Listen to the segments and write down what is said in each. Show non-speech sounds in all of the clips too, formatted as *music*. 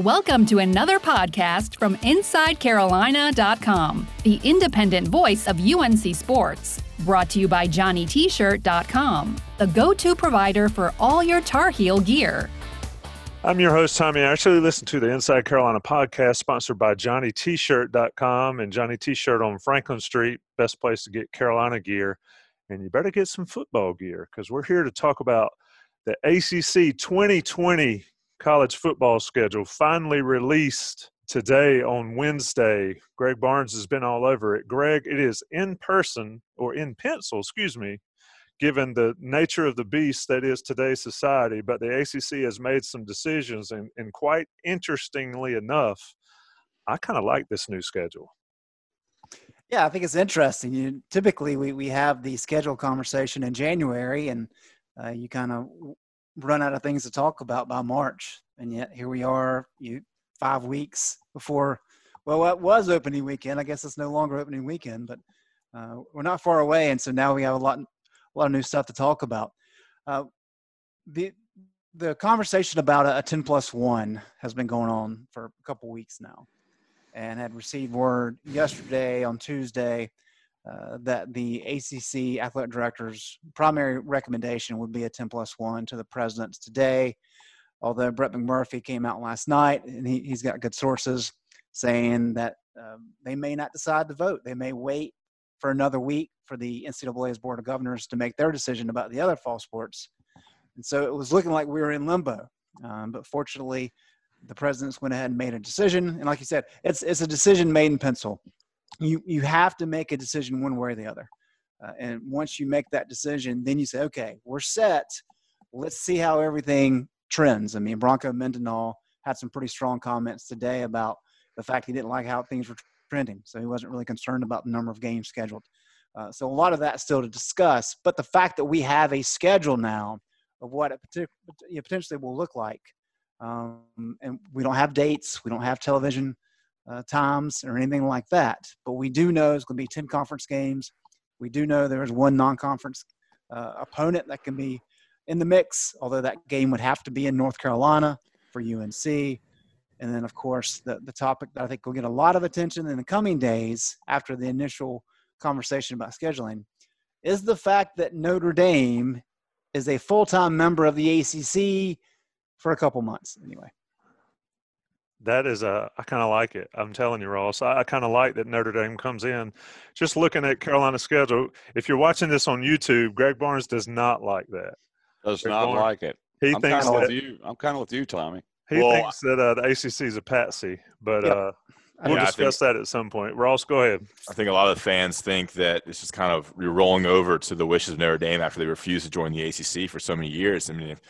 Welcome to another podcast from InsideCarolina.com, the independent voice of UNC Sports. Brought to you by JohnnyT-shirt.com, the go-to provider for all your Tar Heel gear. I'm your host, Tommy Ashley Listen to the Inside Carolina podcast sponsored by JohnnyT-shirt.com and Johnny T-shirt on Franklin Street. Best place to get Carolina gear. And you better get some football gear because we're here to talk about the ACC 2020 college football schedule finally released today on Wednesday. Greg Barnes has been all over it. Greg, it is in person or in pencil, excuse me, given the nature of the beast that is today's society. But the ACC has made some decisions, and, and quite interestingly enough, I kind of like this new schedule. Yeah, I think it's interesting. You, typically, we, we have the schedule conversation in January, and uh, you kind of run out of things to talk about by March. And yet, here we are, you five weeks before, well, what was opening weekend? I guess it's no longer opening weekend, but uh, we're not far away. And so now we have a lot a lot of new stuff to talk about. Uh, the the conversation about a, a 10 plus one has been going on for a couple weeks now and had received word yesterday on Tuesday uh, that the ACC athletic director's primary recommendation would be a 10 plus one to the presidents today. Although Brett McMurphy came out last night and he, he's got good sources saying that um, they may not decide to vote. They may wait for another week for the NCAA's Board of Governors to make their decision about the other fall sports. And so it was looking like we were in limbo. Um, but fortunately, the presidents went ahead and made a decision. And like you said, it's, it's a decision made in pencil. You, you have to make a decision one way or the other. Uh, and once you make that decision, then you say, okay, we're set. Let's see how everything trends. I mean, Bronco Mendenhall had some pretty strong comments today about the fact he didn't like how things were trending. So he wasn't really concerned about the number of games scheduled. Uh, so a lot of that still to discuss. But the fact that we have a schedule now of what it potentially will look like, um, and we don't have dates, we don't have television uh, times or anything like that. But we do know it's going to be 10 conference games. We do know there's one non-conference uh, opponent that can be in the mix, although that game would have to be in North Carolina for UNC. And then, of course, the, the topic that I think will get a lot of attention in the coming days after the initial conversation about scheduling is the fact that Notre Dame is a full time member of the ACC for a couple months, anyway. That is a, I kind of like it. I'm telling you, Ross. I, I kind of like that Notre Dame comes in. Just looking at Carolina's schedule, if you're watching this on YouTube, Greg Barnes does not like that. Does Greg not Barnes, like it. He I'm thinks that, with you. I'm kind of with you, Tommy. He well, thinks that uh, the ACC is a patsy, but yep. uh, we'll yeah, discuss think, that at some point. Ross, go ahead. I think a lot of the fans think that it's just kind of you're rolling over to the wishes of Notre Dame after they refused to join the ACC for so many years. I mean, if,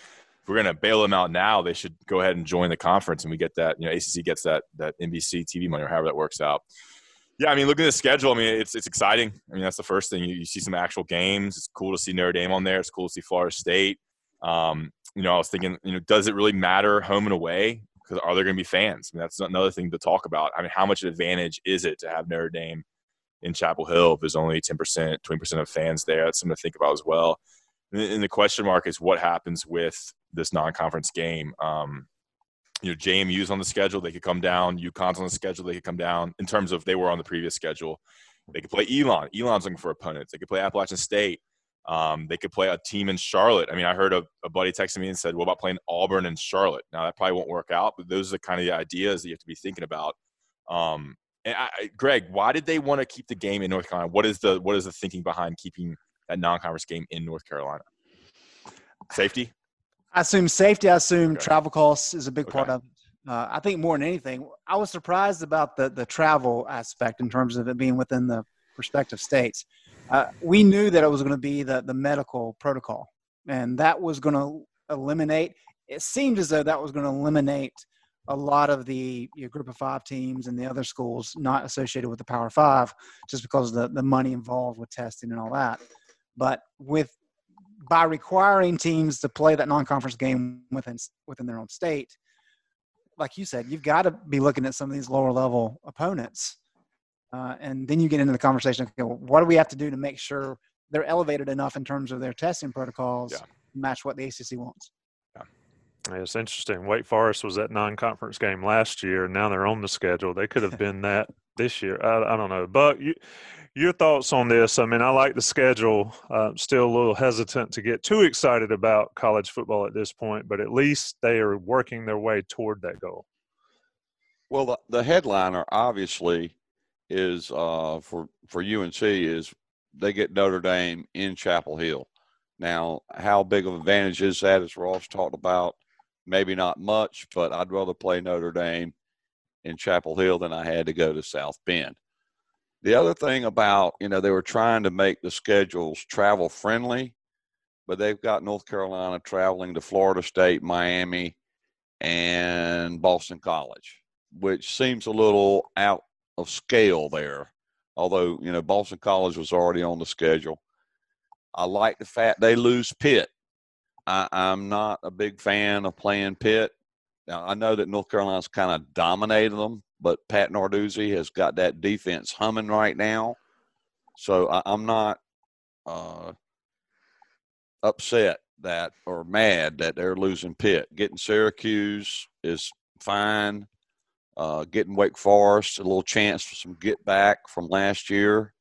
if we're going to bail them out now, they should go ahead and join the conference, and we get that. You know, ACC gets that that NBC TV money or however that works out. Yeah, I mean, looking at the schedule, I mean, it's it's exciting. I mean, that's the first thing. You, you see some actual games. It's cool to see Notre Dame on there. It's cool to see Florida State. Um, you know, I was thinking, you know, does it really matter home and away? Because are there going to be fans? I mean, that's another thing to talk about. I mean, how much advantage is it to have Notre Dame in Chapel Hill if there's only 10%, 20% of fans there? That's something to think about as well. And the question mark is what happens with this non-conference game. Um, you know, JMU's on the schedule; they could come down. UConn's on the schedule; they could come down. In terms of they were on the previous schedule, they could play Elon. Elon's looking for opponents. They could play Appalachian State. Um, they could play a team in Charlotte. I mean, I heard a, a, buddy texting me and said, "What about playing Auburn and Charlotte?" Now that probably won't work out, but those are the kind of the ideas that you have to be thinking about. Um, and I, Greg, why did they want to keep the game in North Carolina? What is the what is the thinking behind keeping that non-conference game in North Carolina? Safety. I assume safety. I assume okay. travel costs is a big okay. part of it. Uh, I think more than anything, I was surprised about the the travel aspect in terms of it being within the respective states uh, we knew that it was going to be the, the medical protocol, and that was going to eliminate it seemed as though that was going to eliminate a lot of the you know, group of five teams and the other schools not associated with the Power Five, just because of the, the money involved with testing and all that. But with by requiring teams to play that non-conference game within within their own state, like you said, you've got to be looking at some of these lower level opponents, uh, and then you get into the conversation. Okay, well, what do we have to do to make sure they're elevated enough in terms of their testing protocols Yeah. match what the ACC wants? Yeah, it's interesting. Wake Forest was that non-conference game last year, and now they're on the schedule. They could have been that this year. I, I don't know, Buck. You, your thoughts on this? I mean, I like the schedule. Uh, still a little hesitant to get too excited about college football at this point, but at least they are working their way toward that goal. Well, the, the headliner obviously is uh, for for UNC is they get Notre Dame in Chapel Hill. Now, how big of an advantage is that? As Ross talked about, maybe not much, but I'd rather play Notre Dame in Chapel Hill than I had to go to South Bend. The other thing about you know they were trying to make the schedules travel friendly, but they've got North Carolina traveling to Florida State, Miami, and Boston College, which seems a little out of scale there. Although, you know, Boston College was already on the schedule. I like the fact they lose Pitt. I, I'm not a big fan of playing Pitt. Now, I know that North Carolina's kind of dominated them, but Pat Narduzzi has got that defense humming right now. So I, I'm not uh, upset that or mad that they're losing Pitt. Getting Syracuse is fine. Uh, getting Wake Forest a little chance for some get back from last year.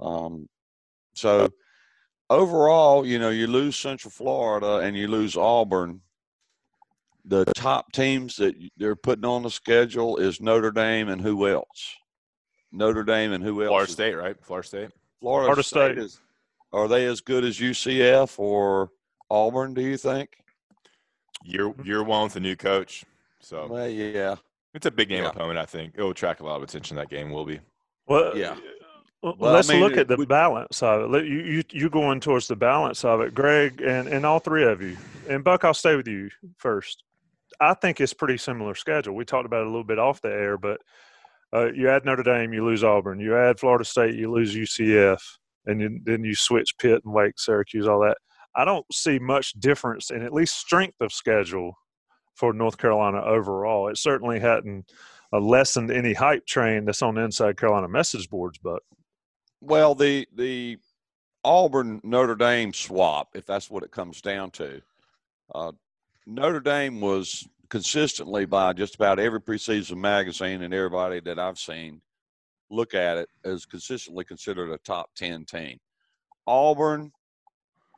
Um, so overall, you know, you lose Central Florida and you lose Auburn. The top teams that they're putting on the schedule is Notre Dame and who else? Notre Dame and who else? Florida State, right? Florida State. Florida, Florida State, State. is. Are they as good as UCF or Auburn? Do you think? Year year one with a new coach, so Well, yeah. it's a big game Yeah. opponent. I think it will attract a lot of attention. That game will be. Well, Yeah. Uh, well, Well, let's mean, look at the would- balance of it. Let- You, you, you going towards the balance of it, Greg, and, and all three of you. And Buck, I'll stay with you first. I think it's pretty similar schedule. We talked about it a little bit off the air, but uh, you add Notre Dame, you lose Auburn. You add Florida State, you lose UCF, and then, then you switch Pitt and Wake, Syracuse, all that. I don't see much difference in at least strength of schedule for North Carolina overall. It certainly hadn't uh, lessened any hype train that's on the Inside Carolina message boards, but Well, the the Auburn Notre Dame swap, if that's what it comes down to, uh, Notre Dame was consistently by just about every preseason magazine and everybody that I've seen look at it as consistently considered a top ten team. Auburn,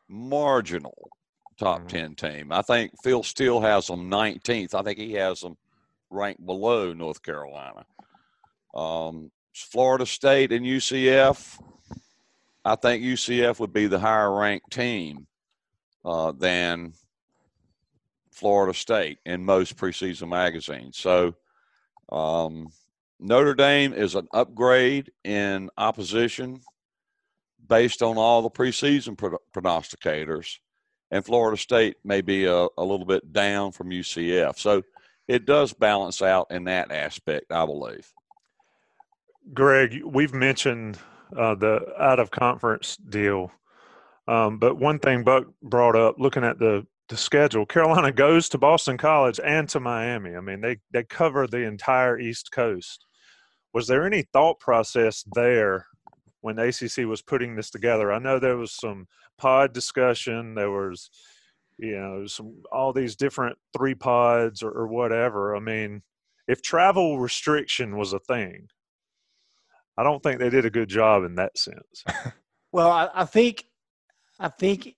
marginal top Mhm. ten team. I think Phil Steele has them 19th. I think he has them ranked below North Carolina. Um, Florida State and UCF. I think UCF would be the higher ranked team uh, than Florida State in most preseason magazines. So um, Notre Dame is an upgrade in opposition based on all the preseason pro- prognosticators, and Florida State may be a, a little bit down from UCF. So it does balance out in that aspect, I believe. Greg, we've mentioned uh, the out of conference deal, um, but one thing Buck brought up, looking at the the schedule, Carolina *laughs* goes to Boston College and to Miami. I mean, they they cover the entire East Coast. Was there any thought process there when the ACC was putting this together? I know there was some pod discussion. There was, you know, some all these different three pods or, or whatever. I mean, if travel restriction was a thing, I don't think they did a good job in that sense. *laughs* Well, I, I think, I think,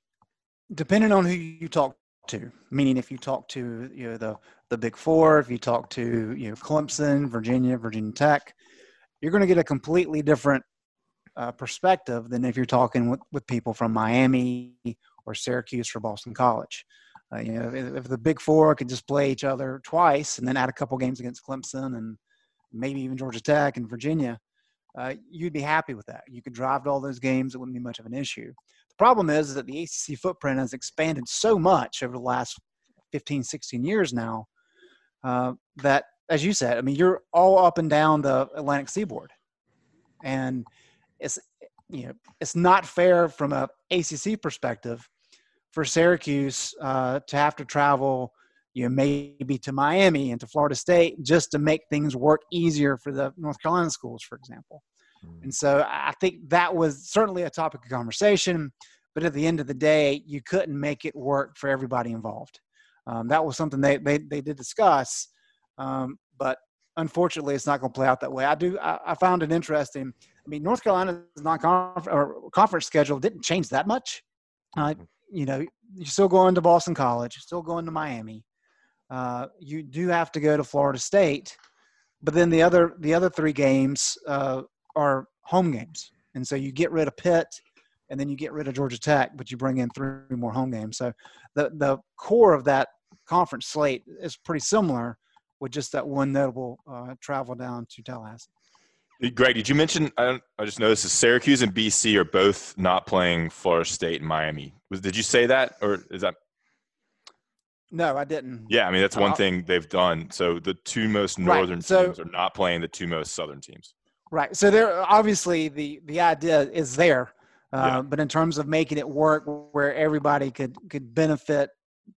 depending on who you talk to, meaning if you talk to you know the the Big Four, if you talk to you know Clemson, Virginia, Virginia Tech, you're going to get a completely different uh, perspective than if you're talking with, with people from Miami or Syracuse or Boston College. Uh, you know, if, if the Big Four could just play each other twice and then add a couple games against Clemson and maybe even Georgia Tech and Virginia, uh, you'd be happy with that. You could drive to all those games; it wouldn't be much of an issue. Problem is that the ACC footprint has expanded so much over the last 15, 16 years now. Uh, that, as you said, I mean, you're all up and down the Atlantic seaboard. And it's, you know, it's not fair from a ACC perspective for Syracuse uh, to have to travel, you know, maybe to Miami and to Florida State just to make things work easier for the North Carolina schools, for example. And so I think that was certainly a topic of conversation, but at the end of the day, you couldn't make it work for everybody involved. Um, that was something they, they, they did discuss, um, but unfortunately, it's not going to play out that way. I do. I, I found it interesting. I mean, North Carolina's non-conference schedule didn't change that much. Uh, you know, you're still going to Boston College, you're still going to Miami. Uh, you do have to go to Florida State, but then the other the other three games uh, are home games, and so you get rid of Pitt, and then you get rid of Georgia Tech, but you bring in three more home games. So the the core of that conference slate is pretty similar, with just that one notable uh, travel down to Tallahassee. Greg, did you mention? I, I just noticed that Syracuse and BC are both not playing Florida State and Miami. Was did you say that, or is that? No, I didn't. Yeah, I mean that's one uh, thing they've done. So the two most northern right. so, teams are not playing the two most southern teams. Right. So there, obviously, the the idea is there, uh, yeah. but in terms of making it work where everybody could could benefit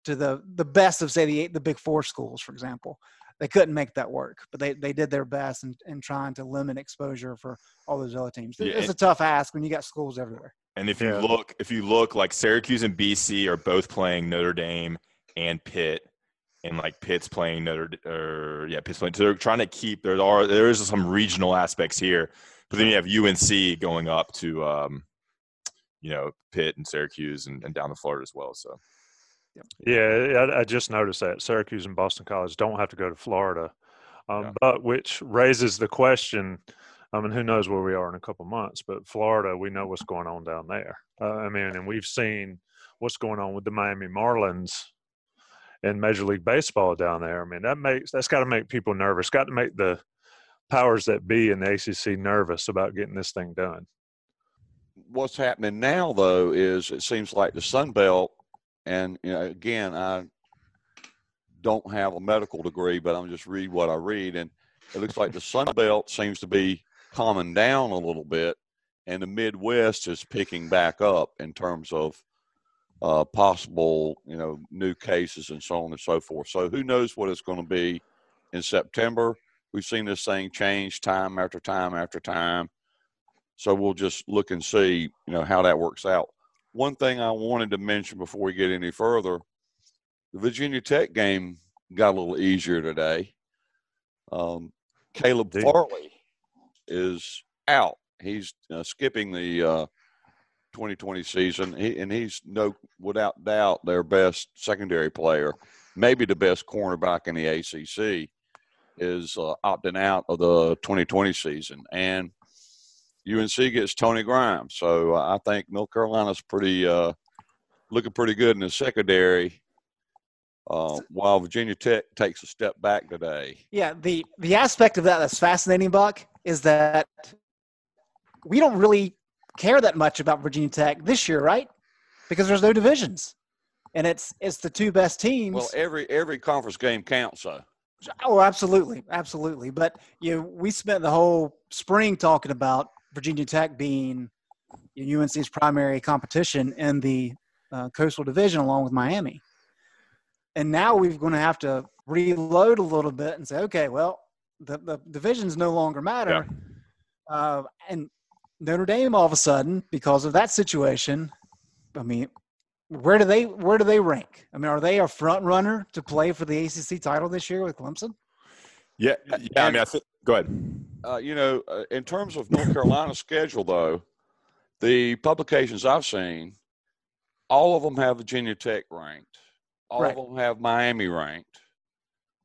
to the the best of say the the big four schools, for example, they couldn't make that work, but they, they did their best in, in trying to limit exposure for all those other teams. Yeah, it's a tough ask when you got schools everywhere. And if you yeah. look, if you look like Syracuse and BC are both playing Notre Dame and Pitt, and like Pitt's playing Notre, or yeah, Pitt's playing. So they're trying to keep there are there is some regional aspects here, but then you have UNC going up to, um, you know, Pitt and Syracuse and, and down to Florida as well. So yeah, I, I, just noticed that Syracuse and Boston College don't have to go to Florida, um, yeah. but which raises the question. I mean, who knows where we are in a couple months? But Florida, we know what's going on down there. Uh, I mean, and we've seen what's going on with the Miami Marlins in Major League Baseball down there. I mean, that makes that's got to make people nervous. Got to make the powers that be in the ACC nervous about getting this thing done. What's happening now, though, is it seems like the Sun Belt and you know, again, I don't have a medical degree, but I'm just read what I read, and it looks like the Sun Belt seems to be calming down a little bit, and the Midwest is picking back up in terms of uh, possible, you know, new cases and so on and so forth. So who knows what it's going to be in September? We've seen this thing change time after time after time. So we'll just look and see, you know, how that works out one thing I wanted to mention before we get any further the Virginia Tech game got a little easier today. Um, Caleb Dude. Farley is out. He's uh, skipping the uh, 2020 season, he, and he's no, without doubt, their best secondary player, maybe the best cornerback in the ACC, is uh, opting out of the 2020 season. And UNC gets Tony Grimes. So uh, I think North Carolina's pretty uh, looking pretty good in the secondary. Uh, while Virginia Tech takes a step back today. Yeah, the the aspect of that that's fascinating, Buck, is that we don't really care that much about Virginia Tech this year, right? Because there's no divisions, and it's it's the two best teams. Well, every every conference game counts, though. Oh, absolutely, absolutely. But you know, we spent the whole spring talking about Virginia Tech being UNC's primary competition in the uh, Coastal Division along with Miami. And now we're going to have to reload a little bit and say, okay, well, the, the divisions no longer matter. Yeah. Uh, and Notre Dame, all of a sudden, because of that situation, I mean, where do they where do they rank? I mean, are they a front runner to play for the ACC title this year with Clemson? Yeah, yeah. I mean, I think. Go ahead. Uh, you know, uh, in terms of North Carolina's schedule, though, the publications I've seen, all of them have Virginia Tech ranked. All right. of them have Miami ranked.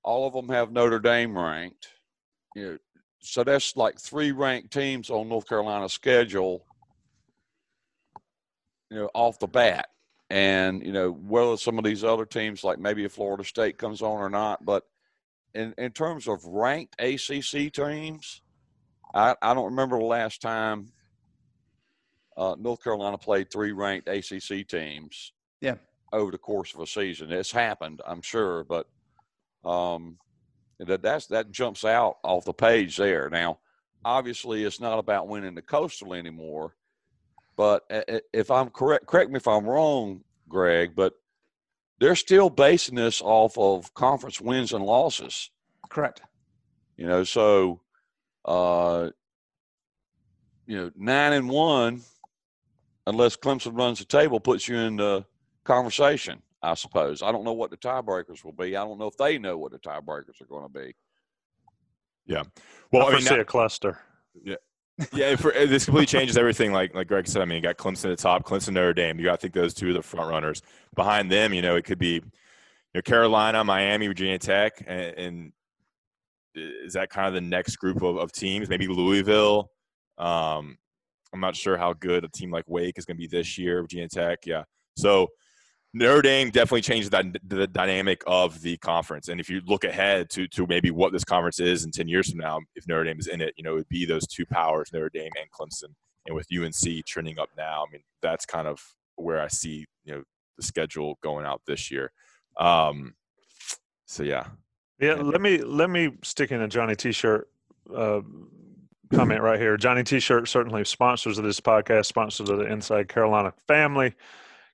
All of them have Notre Dame ranked. You know, so that's like three ranked teams on North Carolina's schedule. You know, off the bat, and you know whether some of these other teams, like maybe if Florida State comes on or not, but in in terms of ranked ACC teams, I, I don't remember the last time uh, North Carolina played three ranked ACC teams. Yeah. over the course of a season. It's happened, I'm sure, but um, that that's that jumps out off the page there. Now, obviously, it's not about winning the coastal anymore. But if I'm correct, correct me if I'm wrong, Greg. But they're still basing this off of conference wins and losses. Correct. You know, so uh, you know, nine and one, unless Clemson runs the table, puts you in the conversation. I suppose. I don't know what the tiebreakers will be. I don't know if they know what the tiebreakers are going to be. Yeah. Well, I, I mean, see a cluster. Yeah. yeah, for, this completely changes everything. Like like Greg said, I mean, you got Clemson at the top, Clemson, Notre Dame. You got to think those two are the front runners. Behind them, you know, it could be, you know, Carolina, Miami, Virginia Tech, and, and is that kind of the next group of, of teams? Maybe Louisville. Um, I'm not sure how good a team like Wake is going to be this year. Virginia Tech, yeah. So Notre Dame definitely changed that, the dynamic of the conference. And if you look ahead to to maybe what this conference is in ten years from now, if Notre Dame is in it, you know, it would be those two powers, Notre Dame and Clemson. And with UNC trending up now, I mean, that's kind of where I see you know the schedule going out this year. Um, so yeah, yeah. Let me let me stick in a Johnny T-shirt uh, comment right here. Johnny T-shirt certainly sponsors of this podcast, sponsors of the Inside Carolina family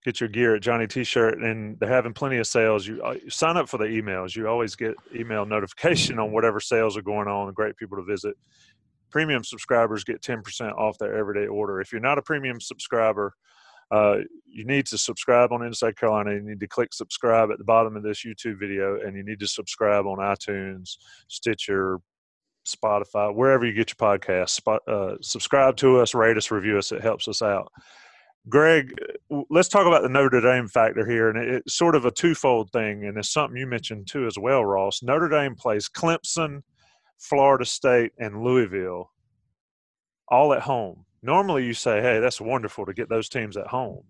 get your gear at Johnny T-shirt, and they're having plenty of sales. You, uh, you, sign up for the emails. You always get email *laughs* notification on whatever sales are going on. Great people to visit. Premium subscribers get ten percent off their everyday order. If you're not a premium subscriber, uh, you need to subscribe on Inside Carolina. You need to click subscribe at the bottom of this YouTube video, and you need to subscribe on iTunes, Stitcher, Spotify, wherever you get your podcast. Uh, subscribe to us, rate us, review us. It helps us out. Greg, let's talk about the Notre Dame factor here, and it's sort of a twofold thing, and it's something you mentioned too as well, Ross. Notre Dame plays Clemson, Florida State, and Louisville, all at home. Normally, you say, "Hey, that's wonderful to get those teams at home,"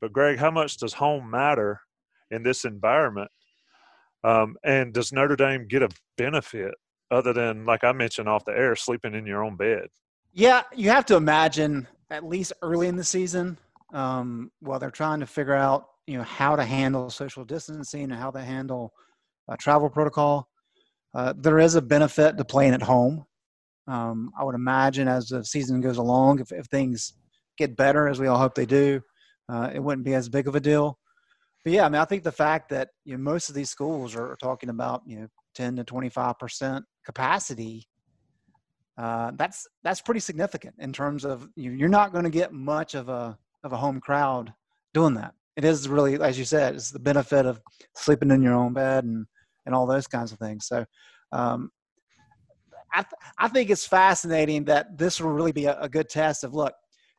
but Greg, how much does home matter in this environment? Um, and does Notre Dame get a benefit other than, like I mentioned off the air, sleeping in your own bed? Yeah, you have to imagine at least early in the season um, while they're trying to figure out you know how to handle social distancing and how to handle uh, travel protocol. Uh, there is a benefit to playing at home. Um, I would imagine as the season goes along, if, if things get better, as we all hope they do, uh, it wouldn't be as big of a deal. But yeah, I mean, I think the fact that you know, most of these schools are talking about you know 10 to 25 percent capacity uh, that's that's pretty significant in terms of you, you're not going to get much of a of a home crowd doing that. It is really, as you said, it's the benefit of sleeping in your own bed and and all those kinds of things. So, um, I th- I think it's fascinating that this will really be a, a, good test of look.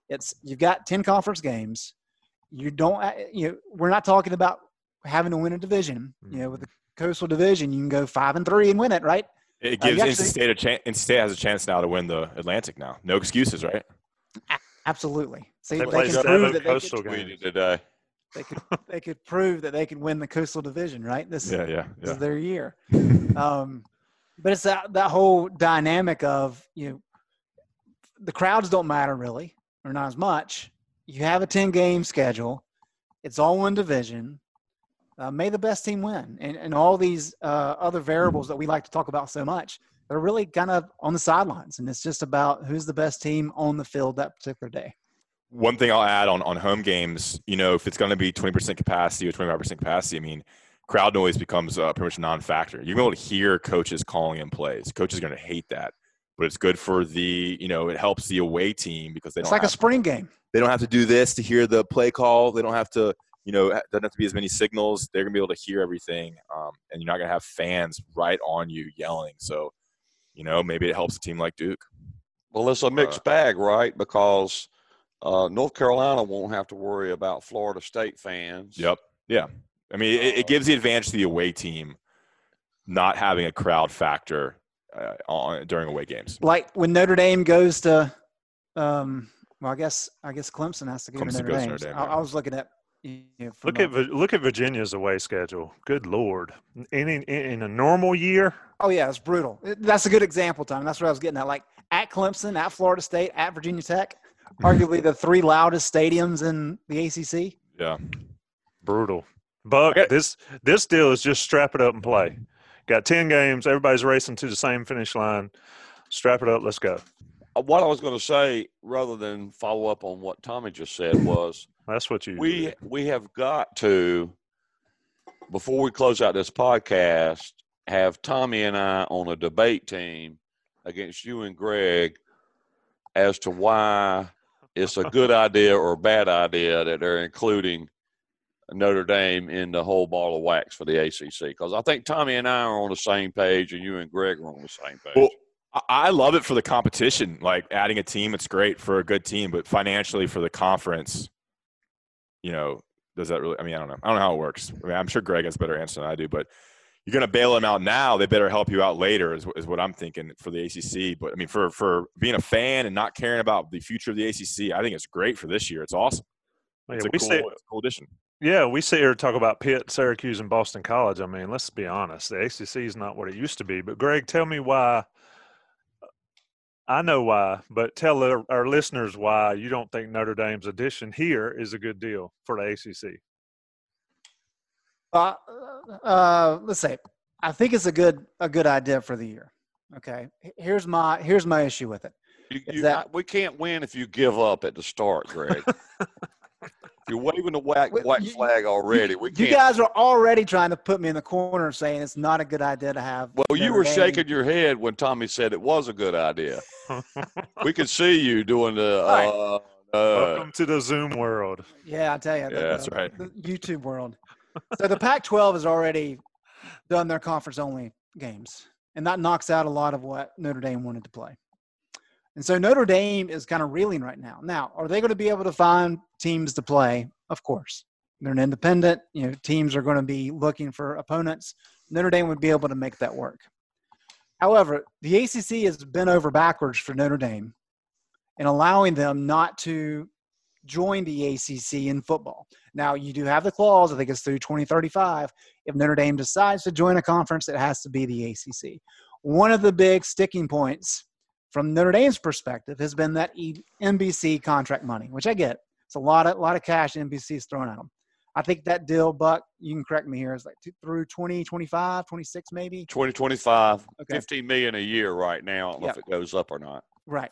It's you've got ten conference games. You don't uh, you know, we're not talking about having to win a division. You know, with the Coastal Division, you can go five and three and win it, right? It gives uh, NC State a chance. NC State has a chance now to win the Atlantic. Now, no excuses, right? Absolutely. See, they, they can prove that they could, today. They could they could prove that they can win the Coastal Division, right? This, yeah, yeah, this yeah. is their year. *laughs* um, but it's that that whole dynamic of you know the crowds don't matter really, or not as much. You have a ten game schedule. It's all one division. Uh, may the best team win, and and all these uh, other variables that we like to talk about so much they're really kind of on the sidelines, and it's just about who's the best team on the field that particular day. One thing I'll add on on home games, you know, if it's going to be 20% capacity or 25% capacity, I mean, crowd noise becomes uh, pretty much non-factor. You're able to hear coaches calling in plays. Coaches are going to hate that, but it's good for the, you know, it helps the away team because they it's like a spring to, game. They don't have to do this to hear the play call. They don't have to, you know, doesn't have to be as many signals. They're going to be able to hear everything, um, and you're not going to have fans right on you yelling. So you know, maybe it helps a team like Duke. Well, it's a mixed uh, bag, right? Because uh, North Carolina won't have to worry about Florida State fans. Yep. Yeah. I mean, it, it gives the advantage to the away team not having a crowd factor uh, on during away games. Like when Notre Dame goes to, um, well, I guess I guess Clemson has to go Clemson to Notre Dame. Notre Dame I, I was looking at look at look at Virginia's away schedule. Good lord! In, in, in a normal year. Oh yeah, it's brutal. That's a good example, Tom. That's what I was getting at. Like at Clemson, at Florida State, at Virginia Tech, *laughs* arguably the three loudest stadiums in the ACC. Yeah, brutal. Buck, this this deal is just strap it up and play. Got ten games. Everybody's racing to the same finish line. Strap it up. Let's go. What I was going to say, rather than follow up on what Tommy just said, was *laughs* That's what you. we we have got to before we close out this podcast have Tommy and I on a debate team against you and Greg as to why it's a good *laughs* idea or a bad idea that they're including Notre Dame in the whole ball of wax for the ACC because I think Tommy and I are on the same page and you and Greg are on the same page. Well, I- love it for the competition. Like adding a team, it's great for a good team, but financially for the conference, you know, does that really? I mean, I don't know. I don't know how it works. I mean, I'm sure Greg has a better answer than I do, but you're going to bail them out now. They better help you out later, is, is what I'm thinking for the ACC. But I mean, for for being a fan and not caring about the future of the ACC, I think it's great for this year. It's awesome. Yeah, It's a we cool, say- it's a cool addition. Yeah, we sit here and talk about Pitt, Syracuse, and Boston College. I mean, let's be honest. The ACC is not what it used to be. But Greg, tell me why. I know why, but tell our, our listeners why you don't think Notre Dame's addition here is a good deal for the ACC. Uh, uh, let's say, I think it's a good a good idea for the year. Okay, here's my here's my issue with it. You, you, that- I- we can't win if you give up at the start, Greg. *laughs* if you're waving the white, white flag already, we You guys are already trying to put me in the corner, saying it's not a good idea to have. well, you were Dame. shaking your head when Tommy said it was a good idea. *laughs* we could see you doing the. Right. Uh, uh, Welcome to the Zoom world. Yeah, I tell you, the, Yeah, that's the- right. the YouTube world. So the Pac-12 has already done their conference-only games, and that knocks out a lot of what Notre Dame wanted to play. And so Notre Dame is kind of reeling right now. Now, are they going to be able to find teams to play? Of course, they're an independent. You know, teams are going to be looking for opponents. Notre Dame would be able to make that work. However, the ACC has been over backwards for Notre Dame in allowing them not to join the ACC in football. Now, you do have the clause, I think it's through 2035. If Notre Dame decides to join a conference, it has to be the ACC. One of the big sticking points from Notre Dame's perspective has been that NBC contract money, which I get. It's a lot of, lot of cash NBC's throwing at them. I think that deal, Buck, you can correct me here, is like through 2025, 26 maybe. 2025, Okay. 15 million a year right now. I don't know Yep. if it goes up or not. Right.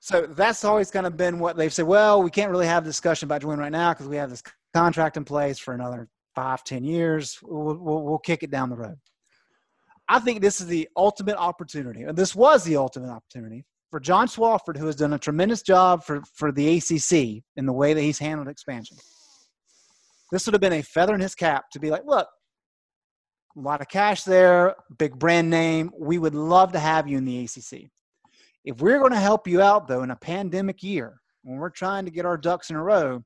So that's always kind of been what they've said. Well, we can't really have a discussion about joining right now because we have this contract in place for another five, ten years. We'll, we'll, we'll kick it down the road. I think this is the ultimate opportunity, and this was the ultimate opportunity for John Swofford, who has done a tremendous job for, for the ACC in the way that he's handled expansion. This would have been a feather in his cap to be like, look, a lot of cash there, big brand name. We would love to have you in the ACC. If we're going to help you out, though, in a pandemic year, when we're trying to get our ducks in a row,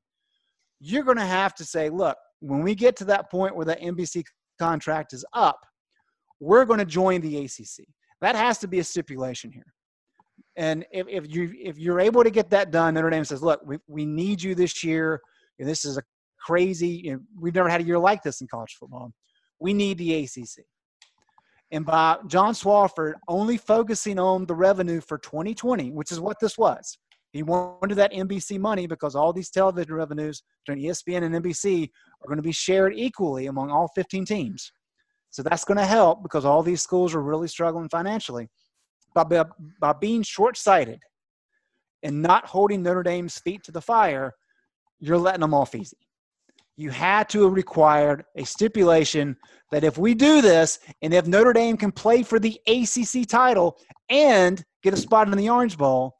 you're going to have to say, look, when we get to that point where that NBC contract is up, we're going to join the ACC. That has to be a stipulation here. And if, if you if you're able to get that done, Notre Dame says, look, we, we need you this year. And this is a crazy. You know, we've never had a year like this in college football. We need the ACC. And by John Swofford only focusing on the revenue for 2020, which is what this was, he wanted that NBC money because all these television revenues between ESPN and NBC are going to be shared equally among all 15 teams. So that's going to help because all these schools are really struggling financially. By, by, being short sighted and not holding Notre Dame's feet to the fire, you're letting them off easy. You had to have required a stipulation that if we do this and if Notre Dame can play for the ACC title and get a spot in the Orange Bowl,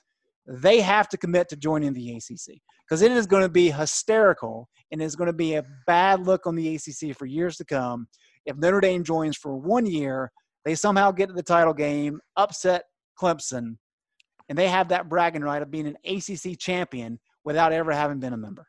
they have to commit to joining the ACC because it is going to be hysterical and it's going to be a bad look on the ACC for years to come. If Notre Dame joins for one year, they somehow get to the title game, upset Clemson, and they have that bragging right of being an ACC champion without ever having been a member.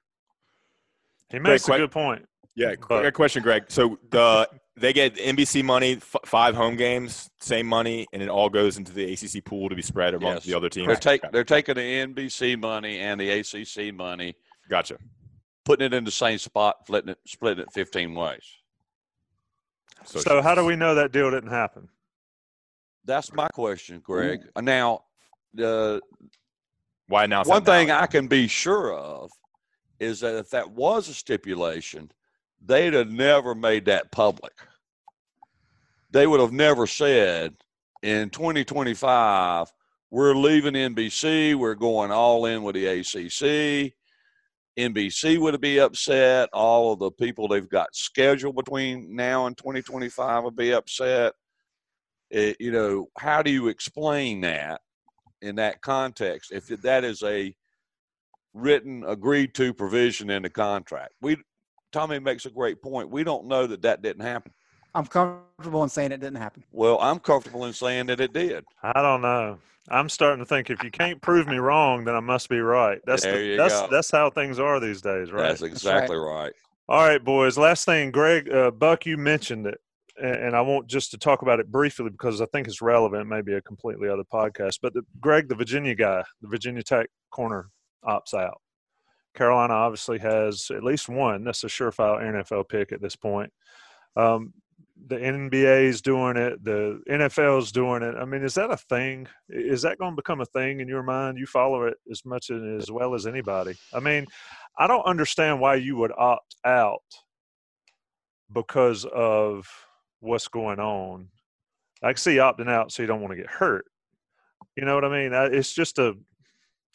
He makes Greg, a good point. Yeah, But- great question, Greg. So the they get NBC money, f- five home games, same money, and it all goes into the ACC pool to be spread among Yes. the other teams. They're, take, they're taking the NBC money and the ACC money, gotcha. putting it in the same spot, splitting it, splitting it 15 ways. So, how do we know that deal didn't happen? That's my question, Greg. Now, the Why now? one that now? thing I can be sure of is that if that was a stipulation, they'd have never made that public. They would have never said in 2025, we're leaving NBC, we're going all in with the ACC. NBC would be upset. All of the people they've got scheduled between now and 2025 would be upset. It, you know, how do you explain that in that context if that is a written, agreed to provision in the contract? We, Tommy makes a great point. We don't know that that didn't happen. I'm comfortable in saying it didn't happen. Well, I'm comfortable in saying that it did. I don't know. I'm starting to think if you can't prove me wrong, then I must be right. That's There the, you that's go. that's how things are these days, right? That's exactly right. All right, boys. Last thing, Greg, uh, Buck, you mentioned it, and, and I want just to talk about it briefly because I think it's relevant. Maybe a completely other podcast, but the, Greg, the Virginia guy, the Virginia Tech corner, opts out. Carolina obviously has at least one. That's a surefire NFL pick at this point. Um, the NBA is doing it. The NFL is doing it. I mean, is that a thing? Is that going to become a thing in your mind? You follow it as much and as well as anybody. I mean, I don't understand why you would opt out because of what's going on. I can see opting out so you don't want to get hurt. You know what I mean? It's just a,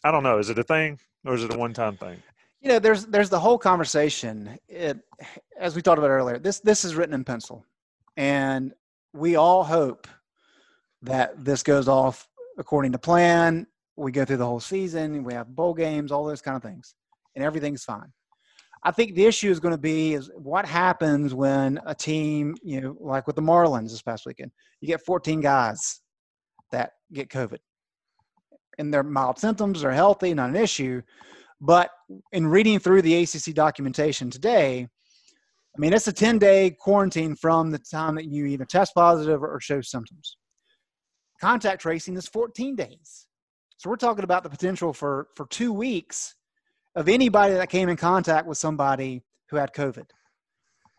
I don't know. Is it a thing or is it a one-time thing? You know, there's there's the whole conversation. It, as we talked about earlier, this this is written in pencil, and we all hope that this goes off according to plan. We go through the whole season. We have bowl games, all those kind of things, and everything's fine. I think the issue is going to be is what happens when a team, you know, like with the Marlins this past weekend, you get 14 guys that get COVID, and they're mild symptoms, they're healthy, not an issue. But in reading through the ACC documentation today, I mean, it's a 10 day quarantine from the time that you either test positive or show symptoms. Contact tracing is 14 days. So we're talking about the potential for, for two weeks of anybody that came in contact with somebody who had COVID.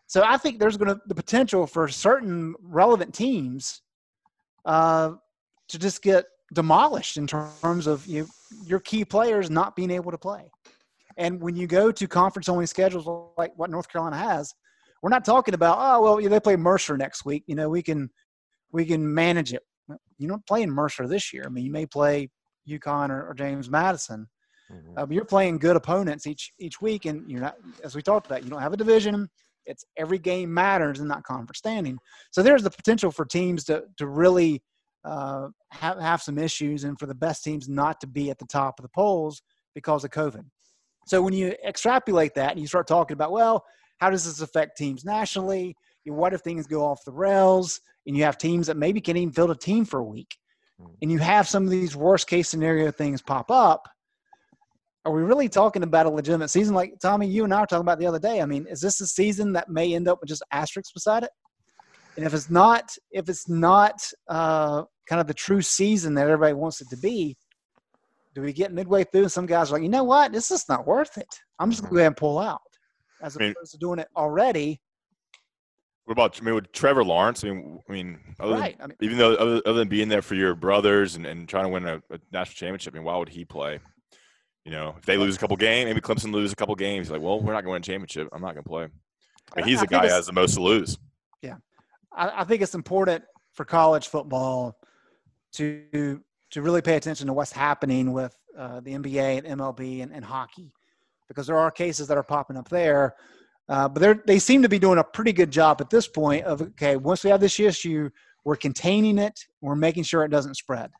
So I think there's going to the potential for certain relevant teams uh, to just get demolished in terms of you, your key players not being able to play. And when you go to conference only schedules like what North Carolina has, we're not talking about oh well they play Mercer next week. You know we can we can manage it. You're not playing Mercer this year. I mean you may play UConn or, or James Madison, uh, but you're playing good opponents each each week, and you're not as we talked about. You don't have a division. It's every game matters in that conference standing. So there's the potential for teams to to really uh, have have some issues, and for the best teams not to be at the top of the polls because of COVID. So when you extrapolate that and you start talking about, well, how does this affect teams nationally? What if things go off the rails and you have teams that maybe can't even field a team for a week, and you have some of these worst case scenario things pop up? Are we really talking about a legitimate season? Like Tommy, you and I were talking about the other day. I mean, is this a season that may end up with just asterisks beside it? And if it's not, if it's not uh, kind of the true season that everybody wants it to be, do we get midway through and some guys are like, you know what, this is not worth it. I'm just gonna go ahead and pull out, as I mean- opposed to doing it already. What about I mean, with Trevor Lawrence? I mean, I mean, other than- I mean, even though other, other than being there for your brothers and, and trying to win a, a national championship, I mean, why would he play? You know, if they lose a couple games, maybe Clemson lose a couple games. Like, well, we're not going to win a championship. I'm not going to play. I mean, he's the guy who has the most to lose. I, I think it's important for college football to to really pay attention to what's happening with uh, the NBA and MLB and, and hockey, because there are cases that are popping up there. Uh, but they they seem to be doing a pretty good job at this point of okay, once we have this issue, we're containing it, we're making sure it doesn't spread.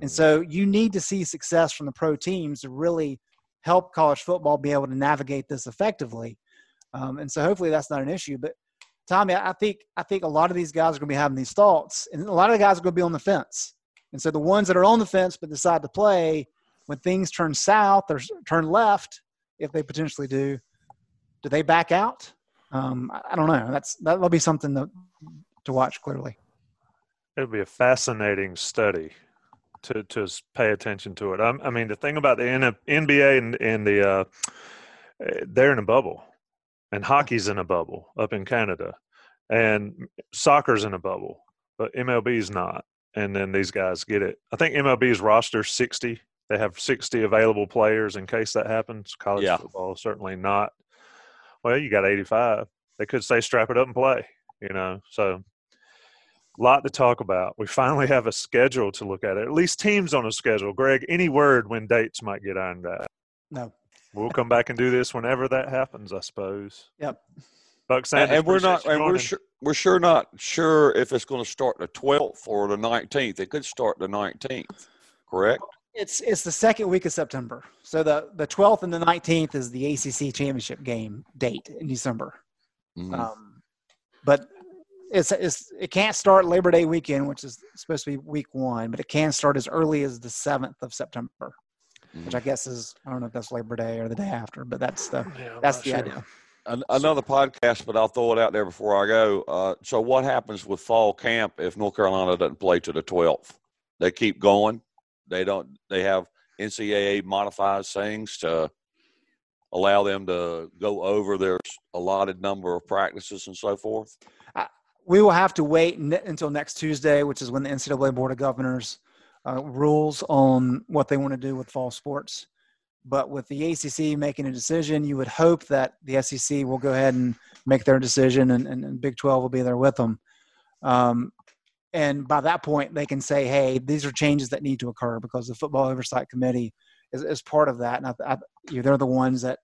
And so you need to see success from the pro teams to really help college football be able to navigate this effectively. Um, and so hopefully that's not an issue. But Tommy, I I think I think a lot of these guys are going to be having these thoughts, and a lot of the guys are going to be on the fence. And so the ones that are on the fence but decide to play, when things turn south or turn left, if they potentially do, do they back out? Um, I don't know. That's that'll be something to to watch clearly. It'll be a fascinating study to to pay attention to it. I, I mean, the thing about the NBA and, and the uh, they're in a bubble, and hockey's in a bubble up in Canada, and soccer's in a bubble, but MLB's not. And then these guys get it. I think MLB's roster sixty. They have sixty available players in case that happens. College Yeah. football certainly not. Well, you got eighty-five. they could say strap it up and play. You know, so a lot to talk about. We finally have a schedule to look at. At least teams on a schedule. Greg, any word when dates might get ironed out? No. We'll come back and do this whenever that happens, I suppose. Yep. Buck Sanders, and, and we're not, and we're sure, we're sure not sure if it's going to start the 12th or the 19th. It could start the 19th, correct? It's it's the second week of September. So the the 12th and the 19th is the ACC championship game date in December. Mhm. Um, but it's it's it can't start Labor Day weekend, which is supposed to be week one, but it can start as early as the 7th of September, which I guess is I don't know if that's Labor Day or the day after, but that's the Yeah, that's the sure. idea. An- another podcast, but I'll throw it out there before I go. Uh, so, what happens with fall camp if North Carolina doesn't play to the 12th? They keep going. They don't. They have NCAA modifies things to allow them to go over their allotted number of practices and so forth. we will have to wait ne- until next Tuesday, which is when the NCAA Board of Governors uh, rules on what they want to do with fall sports. But with the ACC making a decision, you would hope that the SEC will go ahead and make their decision, and, and, and Big 12 will be there with them. Um, and by that point, they can say, hey, these are changes that need to occur because the Football Oversight Committee is, is part of that. And I, I, you know, they're the ones that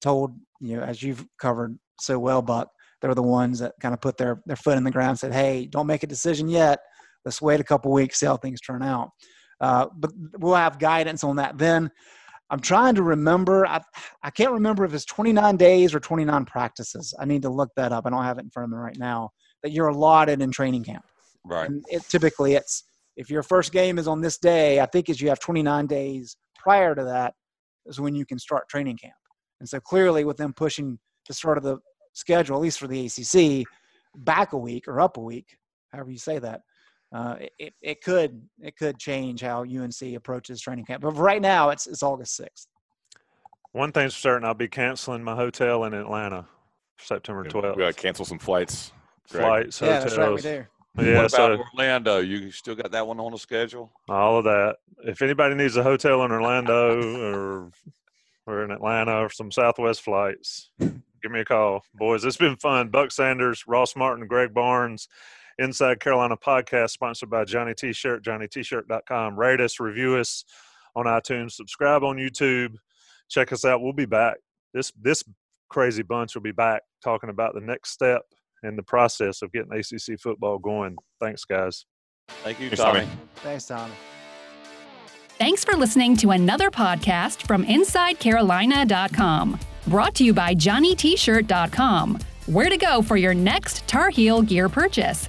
told, you know, as you've covered so well, Buck, they're the ones that kind of put their, their foot in the ground and said, hey, don't make a decision yet. Let's wait a couple weeks, see how things turn out. Uh, but we'll have guidance on that then. I'm trying to remember. I, I can't remember if it's 29 days or 29 practices. I need to look that up. I don't have it in front of me right now. That you're allotted in training camp. Right. And it, typically, it's if your first game is on this day, I think is you have 29 days prior to that is when you can start training camp. And so clearly, with them pushing the start of the schedule, at least for the ACC, back a week or up a week, however you say that, uh, it- it, it could it could change how UNC approaches training camp. But right now, it's it's August 6th. One thing's for certain, I'll be canceling my hotel in Atlanta September 12th. We 12th. got to cancel some flights. Greg. Flights, Yeah, hotels. that's right. We do. Yeah, what about so Orlando? You still got that one on the schedule? all of that. If anybody needs a hotel in Orlando or or in Atlanta or some Southwest flights, give me a call, boys. It's been fun. Buck Sanders, Ross Martin, Greg Barnes, Inside Carolina podcast, sponsored by Johnny T-shirt, JohnnyT-shirt.com. Rate us, review us on iTunes, subscribe on YouTube. Check us out. We'll be back. This this crazy bunch will be back talking about the next step in the process of getting ACC football going. Thanks, guys. Thank you, Thanks, Tommy. Tommy. Thanks, Tommy. Thanks for listening to another podcast from InsideCarolina.com. Brought to you by JohnnyT-shirt.com. Where to go for your next Tar Heel gear purchase.